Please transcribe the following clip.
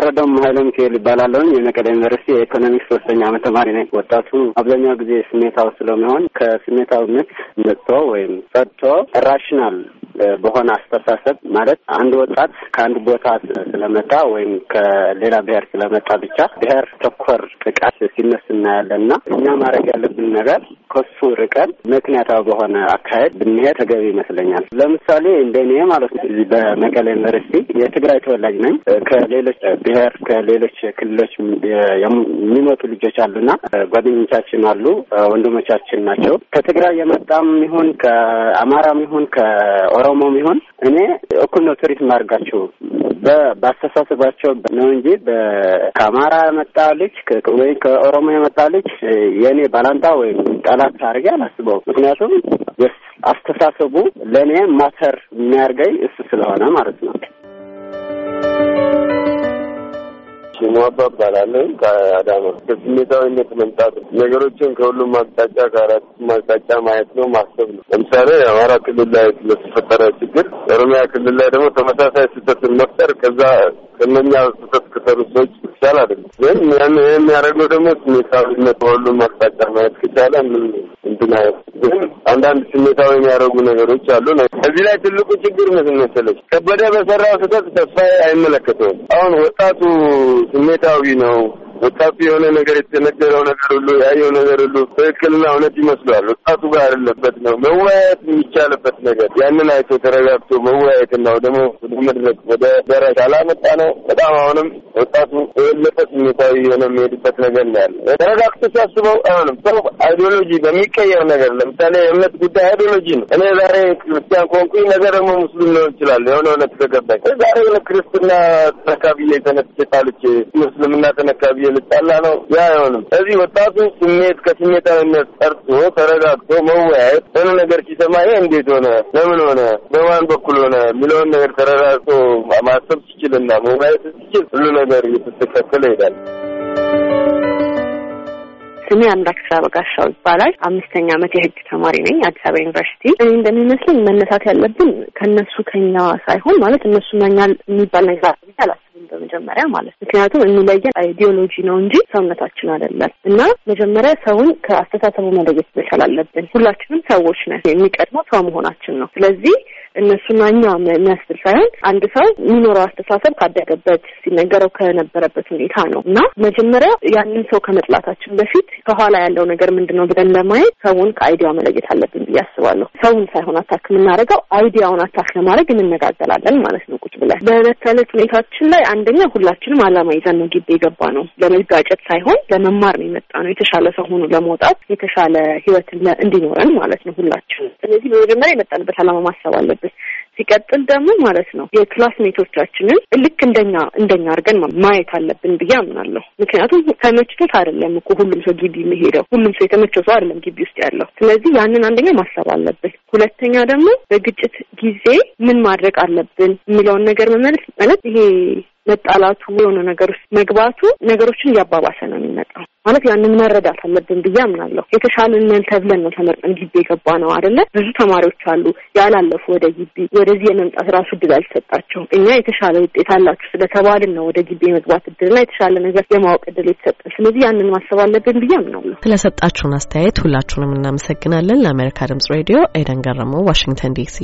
ያረዳውም ኃይለ ሚካኤል ይባላለሁኝ። የመቀሌ ዩኒቨርሲቲ የኢኮኖሚክስ ሶስተኛ ዓመት ተማሪ ነኝ። ወጣቱ አብዛኛው ጊዜ ስሜታዊ ስለሚሆን ከስሜታዊነት መጥቶ ወይም ጸድቶ ራሽናል በሆነ አስተሳሰብ ማለት አንድ ወጣት ከአንድ ቦታ ስለመጣ ወይም ከሌላ ብሔር ስለመጣ ብቻ ብሔር ተኮር ጥቃት ሲነስ እናያለን እና እኛ ማድረግ ያለብን ነገር ከሱ ርቀን ምክንያታዊ በሆነ አካሄድ ብንሄድ ተገቢ ይመስለኛል። ለምሳሌ እንደ እኔ ማለት ነው እዚህ በመቀሌ ዩኒቨርሲቲ የትግራይ ተወላጅ ነኝ። ከሌሎች ብሔር ከሌሎች ክልሎች የሚመጡ ልጆች አሉና ጓደኞቻችን አሉ፣ ወንድሞቻችን ናቸው። ከትግራይ የመጣም ይሁን ከአማራም ይሁን ከኦሮሞም ይሁን እኔ እኩል ነው ትሪት ማድርጋቸው በአስተሳሰባቸው ነው እንጂ ከአማራ የመጣ ልጅ ወይም ከኦሮሞ የመጣ ልጅ የእኔ ባላንጣ ወይም ጠላት አድርጌ አላስበውም። ምክንያቱም አስተሳሰቡ ለእኔ ማተር የሚያርገኝ እሱ ስለሆነ ማለት ነው። ሞባ እባላለሁ ከአዳማ። ከስሜታዊነት መምጣት ነገሮችን ከሁሉም አቅጣጫ ከአራቱም አቅጣጫ ማየት ነው ማሰብ ነው። ለምሳሌ የአማራ ክልል ላይ ስለተፈጠረ ችግር ኦሮሚያ ክልል ላይ ደግሞ ተመሳሳይ ስህተትን መፍጠር ከዛ ከእነኛ ስህተት ከሰሩ ሰዎች ይቻል አይደለም። ግን ያን የሚያደርገው ደግሞ ስሜታዊነት በሁሉም አቅጣጫ ማየት ከቻለ ምን እንትን ግን አንዳንድ ስሜታዊ የሚያደርጉ ነገሮች አሉ። እዚህ ላይ ትልቁ ችግር ምን መሰለሽ፣ ከበደ በሰራው ስህተት ተስፋዬ አይመለከተውም። አሁን ወጣቱ ስሜታዊ ነው። ወጣቱ የሆነ ነገር የተነገረው ነገር ሁሉ ያየው ነገር ሁሉ ትክክልና እውነት ይመስሏል። ወጣቱ ጋር ያለበት ነው መወያየት የሚቻልበት ነገር ያንን አይቶ ተረጋግቶ መወያየትና ደግሞ ወደ መድረክ ወደ ደረጃ አላመጣ ነው። በጣም አሁንም ወጣቱ የበለጠ ስሜታዊ የሆነ የሚሄድበት ነገር ነው ያለ። ተረጋግቶ ሲያስበው አሁንም ሰው ideology በሚቀየር ነገር ለምሳሌ የእምነት ጉዳይ ideology ነው። እኔ ዛሬ ክርስቲያን ከሆንኩኝ ነገ ደግሞ ሙስሊም ሊሆን ይችላል። የሆነ እውነት ከገባኝ ዛሬ ክርስትና ተነካ ብዬ ተነስቼ ተጣልቼ ሙስልምና ተነካ ብዬ ልጣላ ነው። ያ አይሆንም። ስለዚህ ወጣቱ ስሜት ከስሜታዊነት ወጥቶ ተረጋግቶ መወያየት የሆነ ነገር ሲሰማ ይሄ እንዴት ሆነ፣ ለምን ሆነ፣ በማን በኩል ሆነ የሚለውን ነገር ተረጋግቶ ማሰብ ሲችልና መወያየት ሲችል ሁሉ ነገር እየተስተካከለ ይሄዳል። ስሜ አምላክ ስራ በጋሻው ይባላል። አምስተኛ ዓመት የህግ ተማሪ ነኝ አዲስ አበባ ዩኒቨርሲቲ። እኔ እንደሚመስለኝ መነሳት ያለብን ከእነሱ ከኛ ሳይሆን ማለት እነሱ እና እኛ የሚባል ነገር አላስብም በመጀመሪያ ማለት ምክንያቱም የሚለየን ideology ነው እንጂ ሰውነታችን አይደለም። እና መጀመሪያ ሰውን ከአስተሳሰቡ መለየት መቻል አለብን። ሁላችንም ሰዎች ነን። የሚቀድመው ሰው መሆናችን ነው። ስለዚህ እነሱና እኛ የሚያስብል ሳይሆን አንድ ሰው የሚኖረው አስተሳሰብ ካደገበት ሲነገረው ከነበረበት ሁኔታ ነው። እና መጀመሪያ ያንን ሰው ከመጥላታችን በፊት ከኋላ ያለው ነገር ምንድን ነው ብለን ለማየት ሰውን ከ idea ው መለየት አለብን ብዬ አስባለሁ። ሰውን ሳይሆን attack የምናደርገው idea ውን attack ለማድረግ እንነጋገራለን ማለት ነው ቁጭ ብለን። በዕለት ሁኔታችን ላይ አንደኛ ሁላችንም ዓላማ ይዘን ነው ግቢ የገባነው። ለመጋጨት ሳይሆን ለመማር ነው የመጣነው። የተሻለ ሰው ሆኖ ለመውጣት የተሻለ ህይወት እንዲኖረን ማለት ነው ሁላችንም። ስለዚህ በመጀመሪያ የመጣንበት ዓላማ ማሰብ አለብን። ሲቀጥል ደግሞ ማለት ነው የ classmate ኦቻችንን ልክ እንደኛ እንደኛ አድርገን ማየት አለብን ብዬ አምናለሁ። ምክንያቱም ተመችቶት አይደለም እኮ ሁሉም ሰው ግቢ የሚሄደው ሁሉም ሰው የተመቸው ሰው አይደለም ግቢ ውስጥ ያለው። ስለዚህ ያንን አንደኛ ማሰብ አለብን። ሁለተኛ ደግሞ በግጭት ጊዜ ምን ማድረግ አለብን የሚለውን ነገር መመለስ ማለት ይሄ መጣላቱ የሆነ ነገር ውስጥ መግባቱ ነገሮችን እያባባሰ ነው የሚመጣው። ማለት ያንን መረዳት አለብን ብዬ አምናለሁ። የተሻለንን ተብለን ነው ተመርጠን ግቢ የገባ ነው አይደለ? ብዙ ተማሪዎች አሉ ያላለፉ ወደ ግቢ ወደዚህ የመምጣት ራሱ እድል አልሰጣቸው። እኛ የተሻለ ውጤት አላችሁ ስለተባልን ነው ወደ ግቢ የመግባት እድልና የተሻለ ነገር የማወቅ እድል የተሰጠን። ስለዚህ ያንን ማሰብ አለብን ብዬ አምናለሁ። ስለሰጣችሁን አስተያየት ሁላችሁንም እናመሰግናለን። ለአሜሪካ ድምጽ ሬዲዮ ኤደን ገረመው፣ ዋሽንግተን ዲሲ